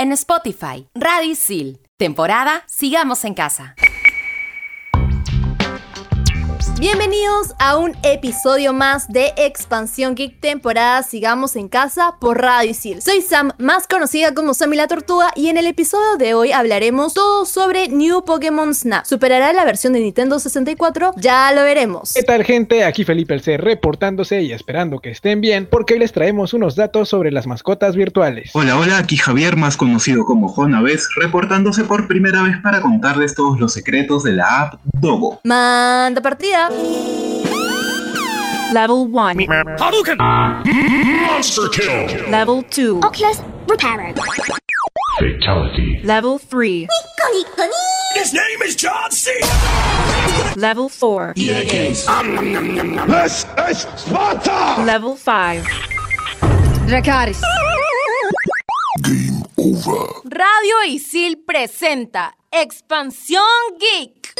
en Spotify. Radisil. Temporada Sigamos en Casa. Bienvenidos a un episodio más de Expansión Geek temporada Sigamos en Casa por Radio Isil. Soy Sam, más conocida como Sammy la Tortuga, y en el episodio de hoy hablaremos todo sobre New Pokémon Snap. ¿Superará la versión de Nintendo 64? Ya lo veremos. ¿Qué tal gente? Aquí Felipe el C reportándose y esperando que estén bien porque hoy les traemos unos datos sobre las mascotas virtuales. Hola, hola, aquí Javier, más conocido como Jonaves, reportándose por primera vez para contarles todos los secretos de la app Dogo. Manda partida. Level 1. Hadouken! Monster kill! Level 2. Oculus Reparo. Fatality. Level 3. His name is John C. Level 4. This is Sparta! Level 5. Dracaris. Radio Isil presenta Expansión Geek.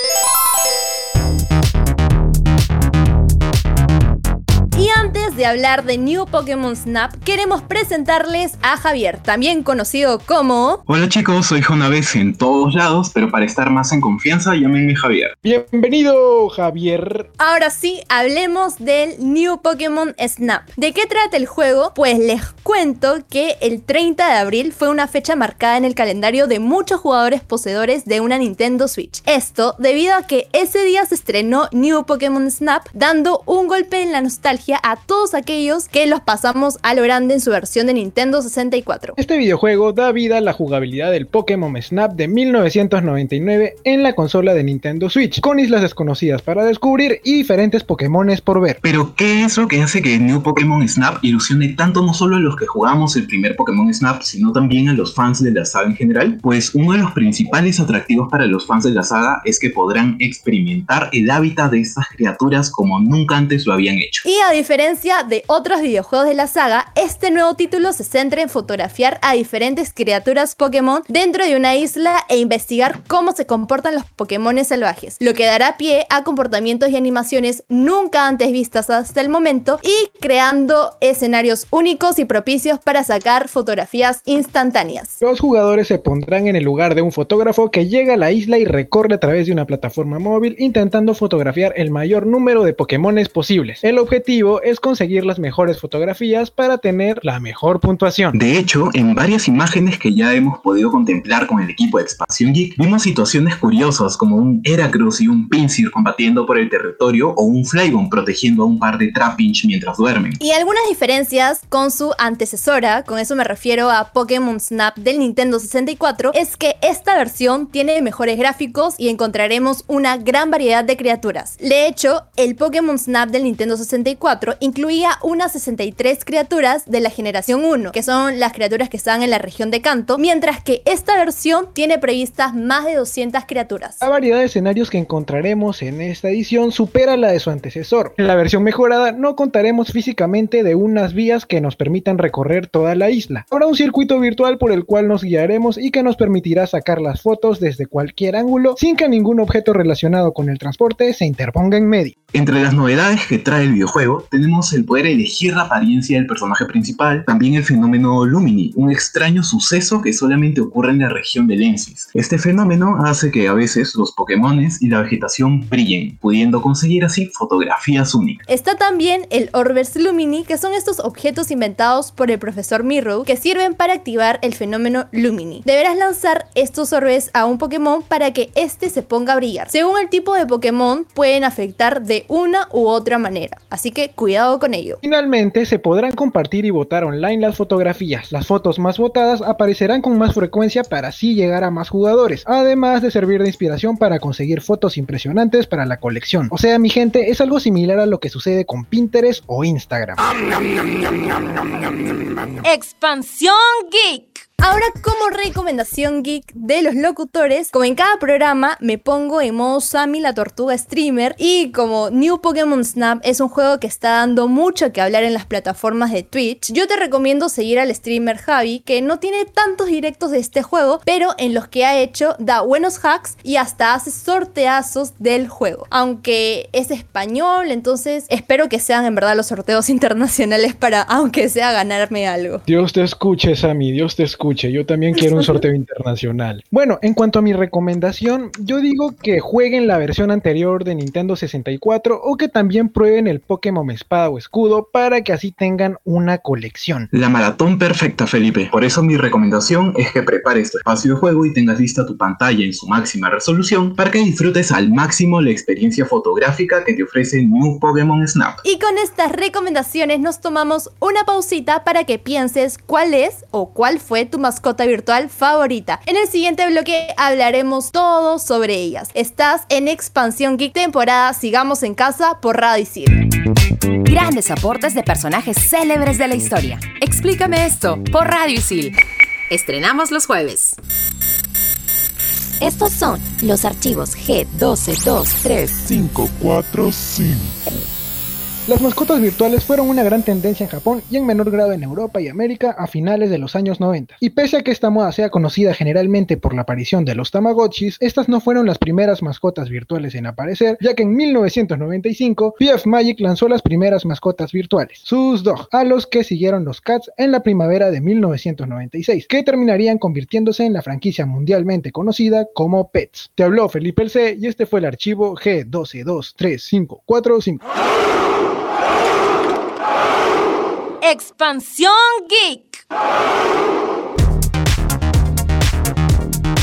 Y antes de hablar de New Pokémon Snap, queremos presentarles a Javier, también conocido como... Hola chicos, soy Jonaves en todos lados, pero para estar más en confianza, llámenme Javier. Bienvenido Javier. Ahora sí, hablemos del New Pokémon Snap. ¿De qué trata el juego? Pues les cuento que el 30 de abril fue una fecha marcada en el calendario de muchos jugadores poseedores de una Nintendo Switch. Esto debido a que ese día se estrenó New Pokémon Snap, dando un golpe en la nostalgia a todos aquellos que los pasamos a lo grande en su versión de Nintendo 64. Este videojuego da vida a la jugabilidad del Pokémon Snap de 1999 en la consola de Nintendo Switch, con islas desconocidas para descubrir y diferentes Pokémones por ver. Pero, ¿qué es lo que hace que New Pokémon Snap ilusione tanto no solo a los que jugamos el primer Pokémon Snap, sino también a los fans de la saga en general? Pues uno de los principales atractivos para los fans de la saga es que podrán experimentar el hábitat de estas criaturas como nunca antes lo habían hecho. Y diferencia de otros videojuegos de la saga, este nuevo título se centra en fotografiar a diferentes criaturas Pokémon dentro de una isla e investigar cómo se comportan los Pokémon salvajes, lo que dará pie a comportamientos y animaciones nunca antes vistas hasta el momento y creando escenarios únicos y propicios para sacar fotografías instantáneas. Los jugadores se pondrán en el lugar de un fotógrafo que llega a la isla y recorre a través de una plataforma móvil intentando fotografiar el mayor número de Pokémones posibles. El objetivo es conseguir las mejores fotografías para tener la mejor puntuación. De hecho, en varias imágenes que ya hemos podido contemplar con el equipo de Expansión Geek, vimos situaciones curiosas como un Heracross y un Pinsir combatiendo por el territorio o un Flygon protegiendo a un par de Trapinch mientras duermen. Y algunas diferencias con su antecesora, con eso me refiero a Pokémon Snap del Nintendo 64, es que esta versión tiene mejores gráficos y encontraremos una gran variedad de criaturas. De hecho, el Pokémon Snap del Nintendo 64 incluía unas 63 criaturas de la generación 1, que son las criaturas que están en la región de Kanto, mientras que esta versión tiene previstas más de 200 criaturas. La variedad de escenarios que encontraremos en esta edición supera la de su antecesor. En la versión mejorada no contaremos físicamente de unas vías que nos permitan recorrer toda la isla. Habrá un circuito virtual por el cual nos guiaremos y que nos permitirá sacar las fotos desde cualquier ángulo sin que ningún objeto relacionado con el transporte se interponga en medio. Entre las novedades que trae el videojuego tenemos el poder elegir la apariencia del personaje principal, también el fenómeno Lumini, un extraño suceso que solamente ocurre en la región de Lensis. Este fenómeno hace que a veces los Pokémones y la vegetación brillen, pudiendo conseguir así fotografías únicas. Está también el Orbers Lumini, que son estos objetos inventados por el profesor Mirror que sirven para activar el fenómeno Lumini. Deberás lanzar estos orbes a un Pokémon para que éste se ponga a brillar. Según el tipo de Pokémon, pueden afectar de una u otra manera, así que cuidado con ello. Finalmente, se podrán compartir y votar online las fotografías. Las fotos más votadas aparecerán con más frecuencia para así llegar a más jugadores, además de servir de inspiración para conseguir fotos impresionantes para la colección. O sea, mi gente, es algo similar a lo que sucede con Pinterest o Instagram. Expansión Geek. Ahora como recomendación geek de los locutores, como en cada programa me pongo en modo Sammy la tortuga streamer y como New Pokémon Snap es un juego que está dando mucho que hablar en las plataformas de Twitch, yo te recomiendo seguir al streamer Javi que no tiene tantos directos de este juego, pero en los que ha hecho da buenos hacks y hasta hace sorteazos del juego. Aunque es español, entonces espero que sean en verdad los sorteos internacionales para aunque sea ganarme algo. Dios te escuche, Sammy, Dios te escuche. Puche, yo también quiero un sorteo internacional. Bueno, en cuanto a mi recomendación, yo digo que jueguen la versión anterior de Nintendo 64 o que también prueben el Pokémon Espada o Escudo para que así tengan una colección. La maratón perfecta, Felipe. Por eso mi recomendación es que prepares tu espacio de juego y tengas lista tu pantalla en su máxima resolución para que disfrutes al máximo la experiencia fotográfica que te ofrece New Pokémon Snap. Y con estas recomendaciones nos tomamos una pausita para que pienses cuál es o cuál fue tu mascota virtual favorita. En el siguiente bloque hablaremos todo sobre ellas. Estás en Expansión Geek temporada Sigamos en Casa por Radio Isil. Grandes aportes de personajes célebres de la historia. Explícame esto por Radio Isil. Estrenamos los jueves. Estos son los archivos G12235. 545. Las mascotas virtuales fueron una gran tendencia en Japón y en menor grado en Europa y América a finales de los años 90. Y pese a que esta moda sea conocida generalmente por la aparición de los Tamagotchis, estas no fueron las primeras mascotas virtuales en aparecer, ya que en 1995 PF Magic lanzó las primeras mascotas virtuales, sus Dog, a los que siguieron los Cats en la primavera de 1996, que terminarían convirtiéndose en la franquicia mundialmente conocida como Pets. Te habló Felipe El C y este fue el archivo G1223545. Expansión Geek.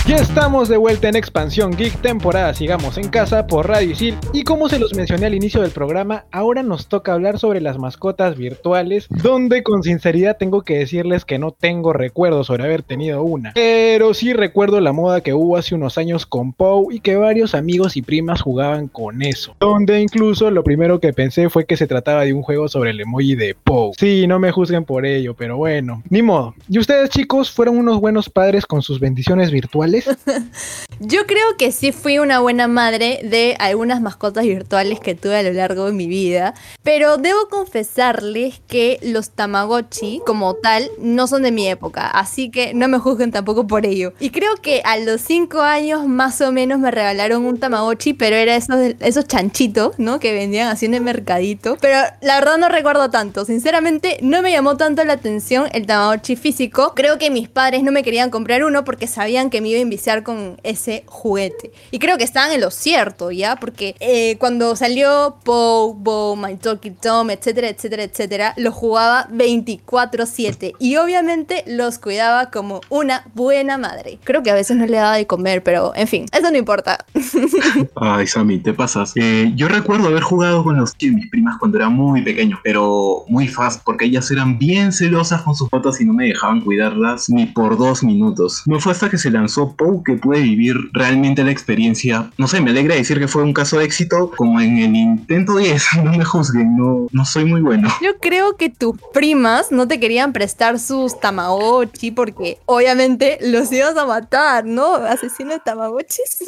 Ya estamos de vuelta en Expansión Geek, temporada Sigamos en Casa por Radio Isil. Y como se los mencioné al inicio del programa, ahora nos toca hablar sobre las mascotas virtuales, donde con sinceridad tengo que decirles que no tengo recuerdos sobre haber tenido una. Pero sí recuerdo la moda que hubo hace unos años con Pow y que varios amigos y primas jugaban con eso. Donde incluso lo primero que pensé fue que se trataba de un juego sobre el emoji de Pow. Sí, no me juzguen por ello, pero bueno, ni modo. ¿Y ustedes chicos fueron unos buenos padres con sus bendiciones virtuales? Yo creo que sí fui una buena madre de algunas mascotas virtuales que tuve a lo largo de mi vida, pero debo confesarles que los Tamagotchi como tal no son de mi época, así que no me juzguen tampoco por ello. Y creo que a los 5 años más o menos me regalaron un Tamagotchi, pero era esos, esos chanchitos, ¿no? Que vendían así en el mercadito. Pero la verdad no recuerdo tanto, sinceramente no me llamó tanto la atención el Tamagotchi físico. Creo que mis padres no me querían comprar uno porque sabían que me iba enviciar con ese juguete. Y creo que estaban en lo cierto, ¿ya? Porque eh, cuando salió Pow, Bo, My Talkie Tom, etcétera, etcétera, etcétera, los jugaba 24-7 y obviamente los cuidaba como una buena madre. Creo que a veces no le daba de comer, pero en fin, eso no importa. Ay, Sammy, te pasas. Eh, yo recuerdo haber jugado con los de mis primas cuando era muy pequeño, pero muy fast, porque ellas eran bien celosas con sus fotos y no me dejaban cuidarlas ni por dos minutos. No fue hasta que se lanzó Pow que pude vivir realmente la experiencia. No sé, me alegra decir que fue un caso de éxito, como en el intento 10. No me juzguen, no, no soy muy bueno. Yo creo que tus primas no te querían prestar sus Tamagotchi porque obviamente los ibas a matar, ¿no? Asesino de Tamagotchis.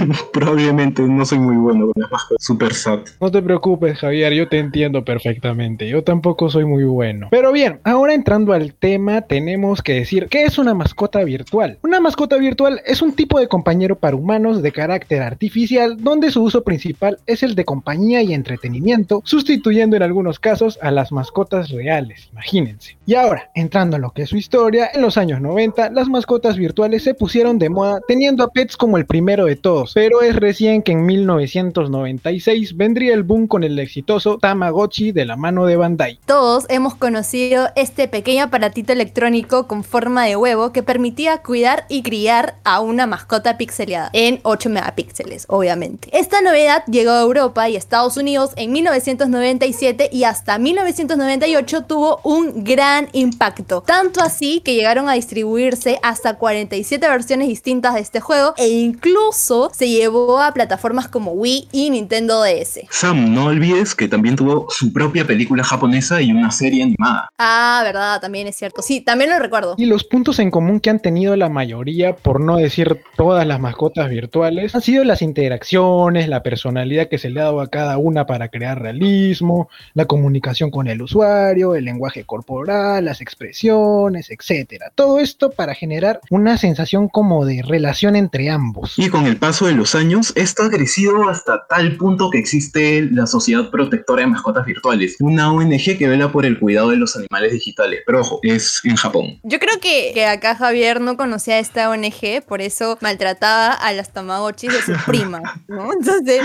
Probablemente no soy muy bueno con las mascotas. Super sad. No te preocupes, Javier, yo te entiendo perfectamente. Yo tampoco soy muy bueno. Pero bien, ahora entrando al tema, tenemos que decir, ¿qué es una mascota virtual? Una mascota virtual es un tipo de compañero para humanos de carácter artificial, donde su uso principal es el de compañía y entretenimiento, sustituyendo en algunos casos a las mascotas reales, imagínense. Y ahora, entrando en lo que es su historia, en los años 90, las mascotas virtuales se pusieron de moda, teniendo a Pets como el primero de todos, pero es recién que en 1996 vendría el boom con el exitoso Tamagotchi de la mano de Bandai. Todos hemos conocido este pequeño aparatito electrónico con forma de huevo que permitía cuidar y criar a una mascota pixeleada en 8 megapíxeles, obviamente. Esta novedad llegó a Europa y Estados Unidos en 1997 y hasta 1998 tuvo un gran impacto. Tanto así que llegaron a distribuirse hasta 47 versiones distintas de este juego e incluso se llevó a plataformas como Wii y Nintendo DS. Sam, no olvides que también tuvo su propia película japonesa y una serie animada. Ah, verdad, también es cierto. Sí, también lo recuerdo. Y los puntos en común que han tenido la mayoría, por no decir todas las mascotas virtuales, han sido las interacciones, la personalidad que se le ha dado a cada una para crear realismo, la comunicación con el usuario, el lenguaje corporal, las expresiones, etcétera. Todo esto para generar una sensación como de relación entre ambos. Y con el paso de los años, esto ha crecido hasta tal punto que existe la Sociedad Protectora de Mascotas Virtuales, una ONG que vela por el cuidado de los animales digitales. Pero ojo, es en Japón. Yo creo que, que acá Javier no conocía esta ONG, por eso maltrataba a las tamagotchis de su prima, ¿no? Entonces,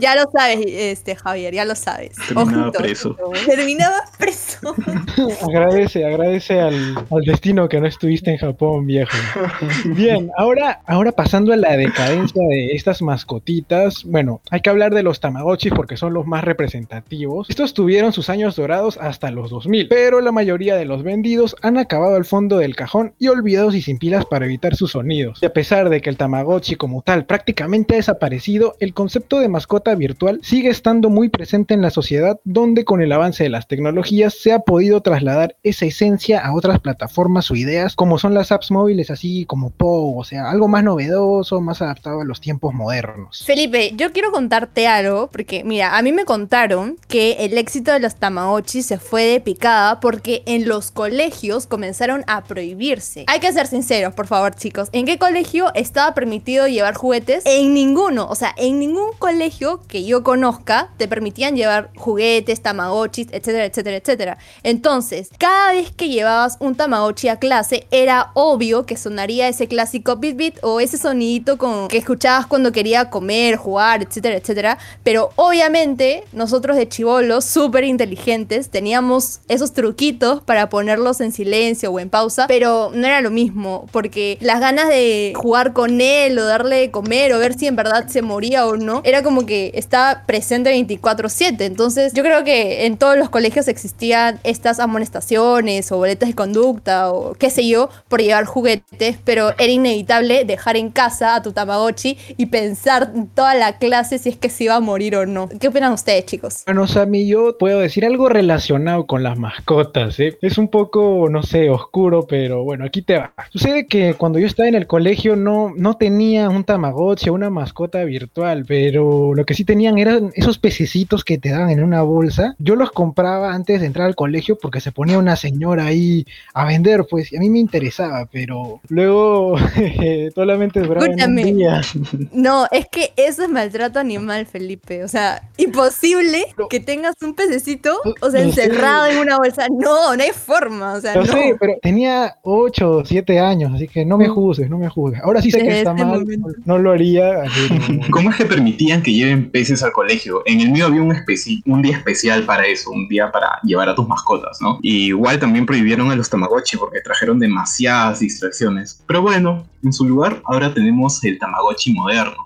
ya lo sabes, este Javier, ya lo sabes. Terminaba Ojito, preso. ojito. Terminaba preso. agradece, agradece al, al destino que no estuviste en Japón, viejo. Bien, ahora, ahora pasando a la decadencia de estas mascotitas, bueno, hay que hablar de los Tamagotchis porque son los más representativos. Estos tuvieron sus años dorados hasta los 2000, pero la mayoría de los vendidos han acabado al fondo del cajón y olvidados y sin pilas para evitar sus Y a pesar de que el Tamagotchi como tal prácticamente ha desaparecido, el concepto de mascota virtual sigue estando muy presente en la sociedad donde con el avance de las tecnologías se ha podido trasladar esa esencia a otras plataformas o ideas como son las apps móviles así como Pogo, o sea, algo más novedoso, más adaptado a los tiempos modernos. Felipe, yo quiero contarte algo, porque mira, a mí me contaron que el éxito de los Tamagotchis se fue de picada porque en los colegios comenzaron a prohibirse. Hay que ser sinceros, por favor, chicos. ¿En qué colegio estaba permitido llevar juguetes? En ninguno. O sea, en ningún colegio que yo conozca te permitían llevar juguetes, Tamagotchis, etcétera, etcétera, etcétera. Entonces, cada vez que llevabas un Tamagotchi a clase, era obvio que sonaría ese clásico bit bit o ese sonidito con, que escuchabas cuando quería comer, jugar, etcétera, etcétera. Pero obviamente, nosotros de chivolos, súper inteligentes, teníamos esos truquitos para ponerlos en silencio o en pausa, pero no era lo mismo, porque las ganas de jugar con él o darle de comer o ver si en verdad se moría o no, era como que estaba presente 24/7. Entonces, yo creo que en todos los colegios existían estas amonestaciones o boletas de conducta o qué sé yo por llevar juguetes, pero era inevitable dejar en casa a tu Tamagotchi y pensar en toda la clase si es que se iba a morir o no. ¿Qué opinan ustedes, chicos? Bueno, Sammy, yo puedo decir algo relacionado con las mascotas, ¿eh? Es un poco, no sé, oscuro, pero bueno, aquí te va. Sucede que cuando yo estaba en el colegio no, no tenía un Tamagotchi o una mascota virtual, pero lo que sí tenían eran esos pececitos que te daban en una bolsa. Yo los compraba antes de entrar al colegio porque se ponía una señora ahí a vender, pues, y a mí me interesaba, pero luego solamente duraba un día. No, es que eso es maltrato animal, Felipe. O sea, imposible que tengas un pececito, o sea, sé. encerrado en una bolsa. No, no hay forma. O sea, Lo no. sé, pero tenía 8 o 7 años, así que no me juzgues, no me juzgues. Ahora sí sé que está este mal, momento. no lo haría. ¿Cómo es que permitían que lleven peces al colegio? En el mío había un, especi- un día especial para eso, un día para llevar a tus mascotas, ¿no? Y igual también prohibieron a los Tamagotchi porque trajeron demasiadas distracciones. Pero bueno, en su lugar ahora tenemos el Tamagotchi moderno,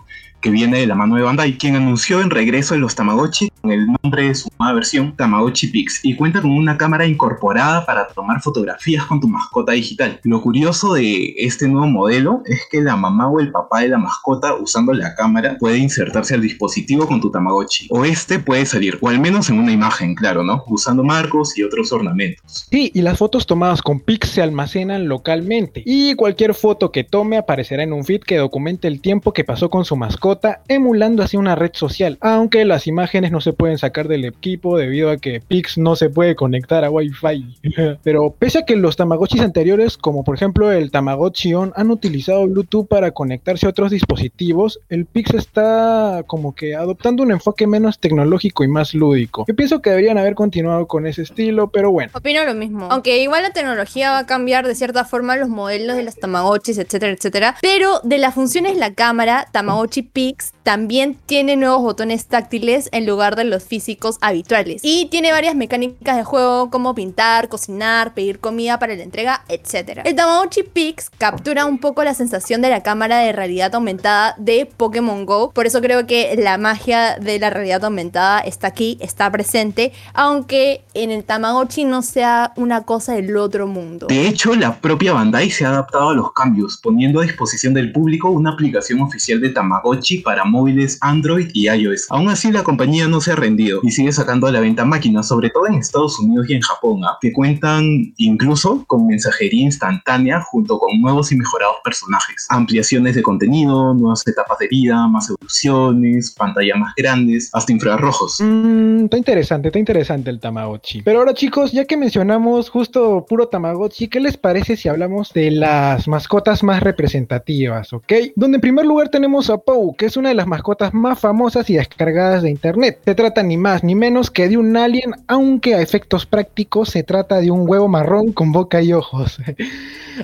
que viene de la mano de Bandai, quien anunció el regreso de los Tamagotchi con el nombre de su nueva versión, Tamagotchi Pix, y cuenta con una cámara incorporada para tomar fotografías con tu mascota digital. Lo curioso de este nuevo modelo es que la mamá o el papá de la mascota usando la cámara puede insertarse al dispositivo con tu Tamagotchi, o este puede salir, o al menos en una imagen, claro, ¿no? Usando marcos y otros ornamentos. Sí, y las fotos tomadas con Pix se almacenan localmente. Y cualquier foto que tome aparecerá en un feed que documente el tiempo que pasó con su mascota, emulando así una red social. Aunque las imágenes no se pueden sacar del equipo debido a que Pix no se puede conectar a Wi-Fi. Pero pese a que los Tamagotchis anteriores, como por ejemplo el Tamagotchi On, han utilizado Bluetooth para conectarse a otros dispositivos, el Pix está como que adoptando un enfoque menos tecnológico y más lúdico. Yo pienso que deberían haber continuado con ese estilo, pero bueno. Opino lo mismo. Aunque igual la tecnología va a cambiar de cierta forma los modelos de las Tamagotchis, etcétera, etcétera. Pero de las funciones la cámara, Tamagotchi Pix también tiene nuevos botones táctiles en lugar de los físicos habituales. Y tiene varias mecánicas de juego como pintar, cocinar, pedir comida para la entrega, etcétera. El Tamagotchi Pix captura un poco la sensación de la cámara de realidad aumentada de Pokémon Go. Por eso creo que la magia de la realidad aumentada está aquí, está presente, aunque en el Tamagotchi no sea una cosa del otro mundo. De hecho, la propia Bandai se ha adaptado a los cambios, poniendo a disposición del público una aplicación oficial de Tamagotchi Para móviles Android y iOS. Aún así, la compañía no se ha rendido y sigue sacando a la venta máquinas, sobre todo en Estados Unidos y en Japón, ¿ah? que cuentan incluso con mensajería instantánea junto con nuevos y mejorados personajes, ampliaciones de contenido, nuevas etapas de vida, más evoluciones, pantallas más grandes, hasta infrarrojos. Mm, está interesante, está interesante el Tamagotchi. Pero ahora chicos, ya que mencionamos justo puro Tamagotchi, ¿qué les parece si hablamos de las mascotas más representativas, ok? Donde en primer lugar tenemos a Pou, que es una de las mascotas más famosas y descargadas de internet. Se trata ni más ni menos que de un alien, aunque a efectos prácticos se trata de un huevo marrón con boca y ojos.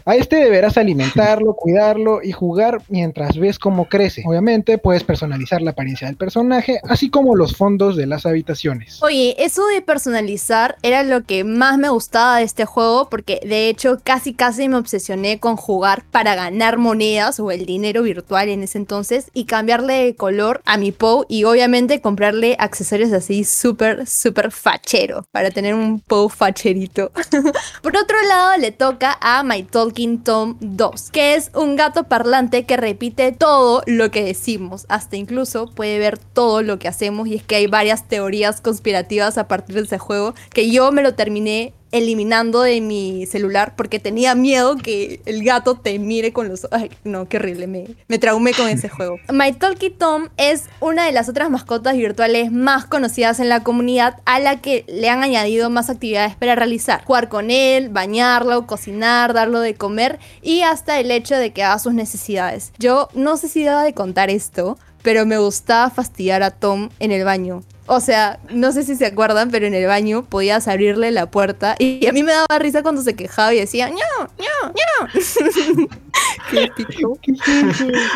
A este deberás alimentarlo, cuidarlo y jugar mientras ves cómo crece. Obviamente puedes personalizar la apariencia del personaje, así como los fondos de las habitaciones. Oye, eso de personalizar era lo que más me gustaba de este juego porque de hecho casi casi me obsesioné con jugar para ganar monedas o el dinero virtual en ese entonces y cambiarle de color a mi Pou y obviamente comprarle accesorios así súper, súper fachero para tener un Pou facherito. Por otro lado le toca a My Talking Tom 2, que es un gato parlante que repite todo lo que decimos, hasta incluso puede ver todo lo que hacemos y es que hay varias teorías conspirativas a partir de ese juego que yo me lo terminé eliminando de mi celular porque tenía miedo que el gato te mire con los... Ay, no, qué horrible, me, me traumé con ese juego. My Talkie Tom es una de las otras mascotas virtuales más conocidas en la comunidad a la que le han añadido más actividades para realizar. Jugar con él, bañarlo, cocinar, darlo de comer y hasta el hecho de que haga sus necesidades. Yo no sé si deba de contar esto, pero me gustaba fastidiar a Tom en el baño. O sea, no sé si se acuerdan, pero en el baño podías abrirle la puerta y a mí me daba risa cuando se quejaba y decía, ño, ño, ño. Qué épico.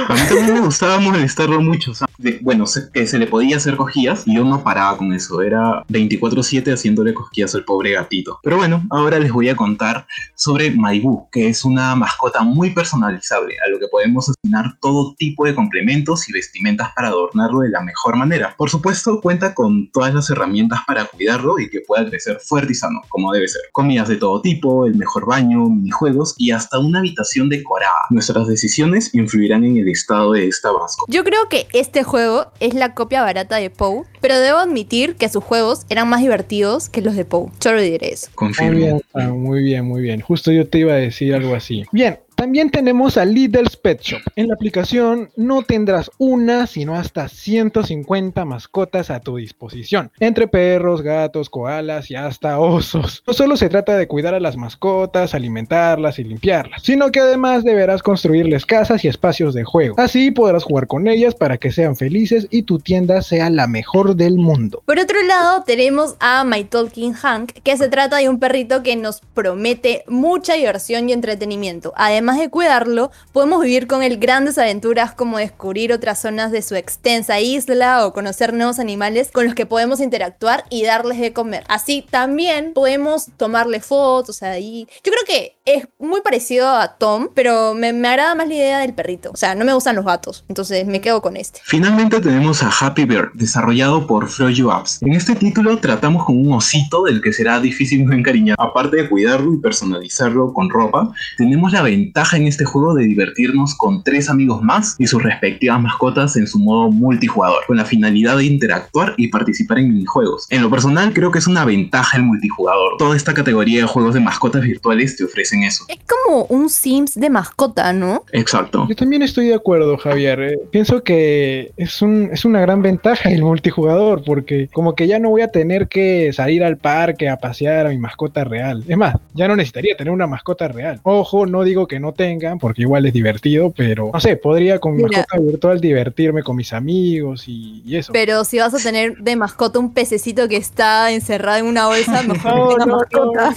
A mí también me gustaba molestarlo mucho. o sea, de- bueno, se- que se le podía hacer cosquillas y yo no paraba con eso. Era 24-7 haciéndole cosquillas al pobre gatito. Pero bueno, ahora les voy a contar sobre Maibu, que es una mascota muy personalizable, a lo que podemos asignar todo tipo de complementos y vestimentas para adornarlo de la mejor manera. Por supuesto, cuenta con todas las herramientas para cuidarlo y que pueda crecer fuerte y sano, como debe ser. Comidas de todo tipo, el mejor baño, minijuegos y hasta una habitación decorada. Nuestras decisiones influirán en el estado de esta mascota. Yo creo que este juego es la copia barata de Pou, pero debo admitir que sus juegos eran más divertidos que los de Pou. Solo diré eso. Confirmo. bien, Sam, muy bien, muy bien. Justo yo te iba a decir algo así. Bien, también tenemos a Lidl's Pet Shop. En la aplicación no tendrás una, sino hasta 150 mascotas a tu disposición, entre perros, gatos, koalas y hasta osos. No solo se trata de cuidar a las mascotas, alimentarlas y limpiarlas, sino que además deberás construirles casas y espacios de juego. Así podrás jugar con ellas para que sean felices y tu tienda sea la mejor del mundo. Por otro lado, tenemos a My Talking Hank, que se trata de un perrito que nos promete mucha diversión y entretenimiento. Además de cuidarlo, podemos vivir con él grandes aventuras como descubrir otras zonas de su extensa isla o conocer nuevos animales con los que podemos interactuar y darles de comer. Así también podemos tomarle fotos ahí. Yo creo que es muy parecido a Tom, pero me, me agrada más la idea del perrito. O sea, no me gustan los gatos, entonces me quedo con este. Finalmente tenemos a Happy Bear, desarrollado por Froyo Apps. En este título tratamos con un osito del que será difícil no encariñar. Aparte de cuidarlo y personalizarlo con ropa, tenemos la ventaja en este juego de divertirnos con tres amigos más y sus respectivas mascotas en su modo multijugador, con la finalidad de interactuar y participar en minijuegos. En lo personal creo que es una ventaja el multijugador. Toda esta categoría de juegos de mascotas virtuales te ofrecen eso. Es como un Sims de mascota, ¿no? Exacto. Yo también estoy de acuerdo, Javier. Eh, pienso que es, un, es una gran ventaja el multijugador, porque como que ya no voy a tener que salir al parque a pasear a mi mascota real. Es más, ya no necesitaría tener una mascota real. Ojo, no digo que no tengan, porque igual es divertido, pero no sé, podría con mi Mira. mascota virtual divertirme con mis amigos y, y eso. Pero si vas a tener de mascota un pececito que está encerrado en una bolsa, mejor No, no no, mascota.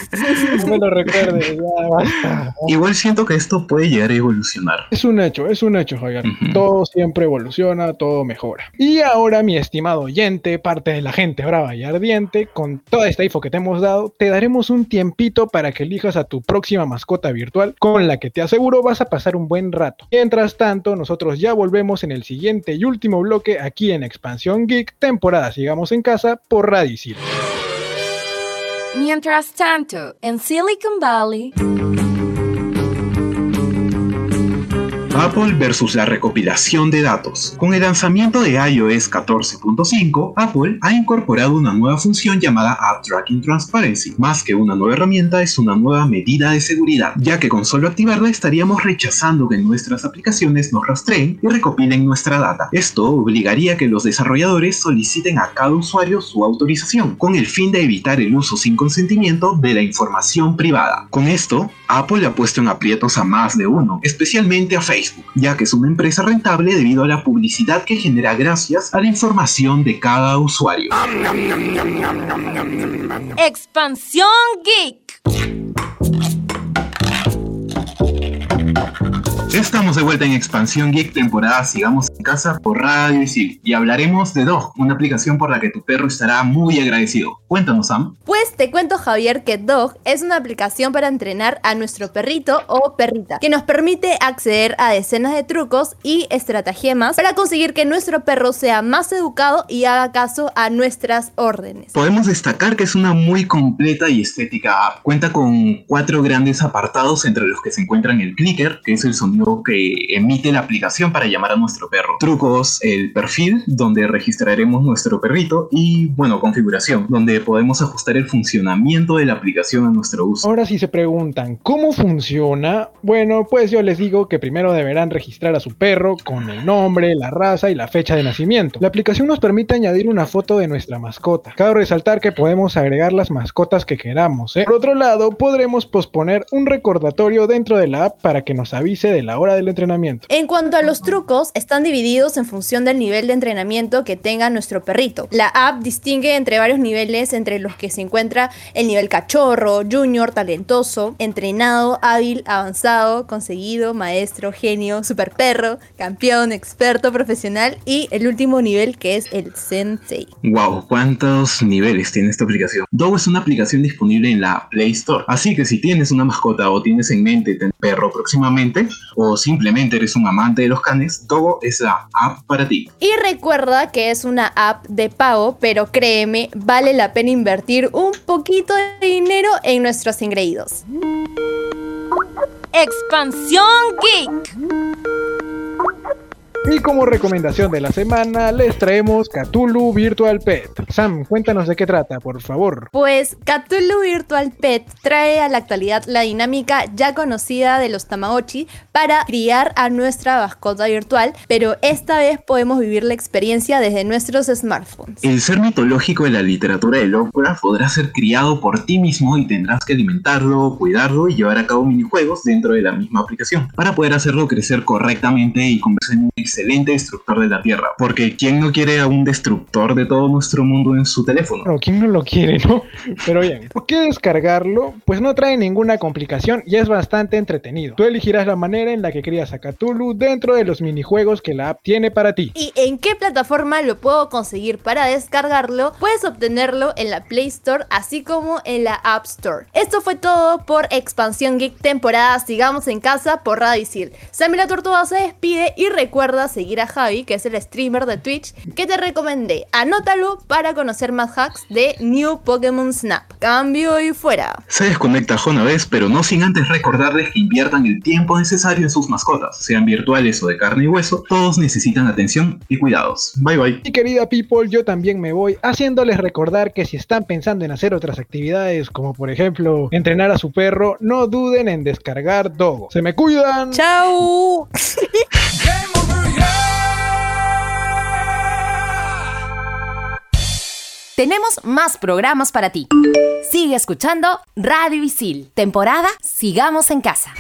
No me lo recuerdes, ya basta. Igual siento que esto puede llegar a evolucionar. Es un hecho, es un hecho, Javier. Ujú. Todo siempre evoluciona, todo mejora. Y ahora, mi estimado oyente, parte de la gente brava y ardiente, con toda esta info que te hemos dado, te daremos un tiempito para que elijas a tu próxima mascota virtual con la que te aseguro vas a pasar un buen rato. Mientras tanto, nosotros ya volvemos en el siguiente y último bloque aquí en Expansión Geek, temporada Sigamos en Casa por Radio Isil. Mientras tanto, en Silicon Valley, Apple versus la recopilación de datos. Con el lanzamiento de iOS 14.5, Apple ha incorporado una nueva función llamada App Tracking Transparency. Más que una nueva herramienta, es una nueva medida de seguridad, ya que con solo activarla estaríamos rechazando que nuestras aplicaciones nos rastreen y recopilen nuestra data. Esto obligaría a que los desarrolladores soliciten a cada usuario su autorización, con el fin de evitar el uso sin consentimiento de la información privada. Con esto, Apple ha puesto en aprietos a más de uno, especialmente a Facebook, ya que es una empresa rentable debido a la publicidad que genera gracias a la información de cada usuario. Expansión Geek. Estamos de vuelta en Expansión Geek temporada Sigamos en Casa por Radio Isil y hablaremos de Dog, una aplicación por la que tu perro estará muy agradecido. Cuéntanos, Sam. Pues te cuento, Javier, que Dog es una aplicación para entrenar a nuestro perrito o perrita, que nos permite acceder a decenas de trucos y estratagemas para conseguir que nuestro perro sea más educado y haga caso a nuestras órdenes. Podemos destacar que es una muy completa y estética app. Cuenta con cuatro grandes apartados entre los que se encuentran el clicker, que es el sonido que emite la aplicación para llamar a nuestro perro. Trucos, el perfil, donde registraremos nuestro perrito y, bueno, configuración, donde podemos ajustar el funcionamiento de la aplicación a nuestro uso. Ahora si se preguntan, ¿cómo funciona? Bueno, pues yo les digo que primero deberán registrar a su perro con el nombre, la raza y la fecha de nacimiento. La aplicación nos permite añadir una foto de nuestra mascota. Cabe resaltar que podemos agregar las mascotas que queramos. ¿eh? Por otro lado, podremos posponer un recordatorio dentro de la app para que nos avise de la hora del entrenamiento. En cuanto a los trucos, están divididos en función del nivel de entrenamiento que tenga nuestro perrito. La app distingue entre varios niveles entre los que se encuentra el nivel cachorro, junior, talentoso, entrenado, hábil, avanzado, conseguido, maestro, genio, super perro, campeón, experto, profesional y el último nivel que es el sensei. Wow, cuántos niveles tiene esta aplicación. Dogo es una aplicación disponible en la Play Store, así que si tienes una mascota o tienes en mente tener perro próximamente o simplemente eres un amante de los canes, Dogo es la app para ti. Y recuerda que es una app de pago, pero créeme, vale la pena invertir un poquito de dinero en nuestros ingreídos. Expansión Geek. Y como recomendación de la semana, les traemos Cthulhu Virtual Pet. Sam, cuéntanos de qué trata, por favor. Pues Cthulhu Virtual Pet trae a la actualidad la dinámica ya conocida de los Tamagotchi para criar a nuestra mascota virtual, pero esta vez podemos vivir la experiencia desde nuestros smartphones. El ser mitológico de la literatura de Lovecraft podrá ser criado por ti mismo y tendrás que alimentarlo, cuidarlo y llevar a cabo minijuegos dentro de la misma aplicación para poder hacerlo crecer correctamente y convertirse en un excelente destructor de la Tierra. Porque ¿quién no quiere a un destructor de todo nuestro mundo en su teléfono? Bueno, ¿quién no lo quiere, no? Pero bien, ¿por qué descargarlo? Pues no trae ninguna complicación y es bastante entretenido. Tú elegirás la manera en la que crías a Cthulhu dentro de los minijuegos que la app tiene para ti. ¿Y en qué plataforma lo puedo conseguir para descargarlo? Puedes obtenerlo en la Play Store así como en la App Store. Esto fue todo por Expansión Geek temporada Sigamos en casa por Radio Isil. Sammy la Tortuga se despide y recuerda seguir a Javi, que es el streamer de Twitch, que te recomendé. Anótalo para conocer más hacks de New Pokémon Snap. Cambio y fuera. Se desconecta una vez, pero no sin antes recordarles que inviertan el tiempo necesario en sus mascotas, sean virtuales o de carne y hueso, todos necesitan atención y cuidados. Bye bye. Y querida people, yo también me voy haciéndoles recordar que si están pensando en hacer otras actividades, como por ejemplo entrenar a su perro, no duden en descargar Dogo. Se me cuidan. ¡Chao! Tenemos más programas para ti. Sigue escuchando Radio Isil, temporada Sigamos en Casa.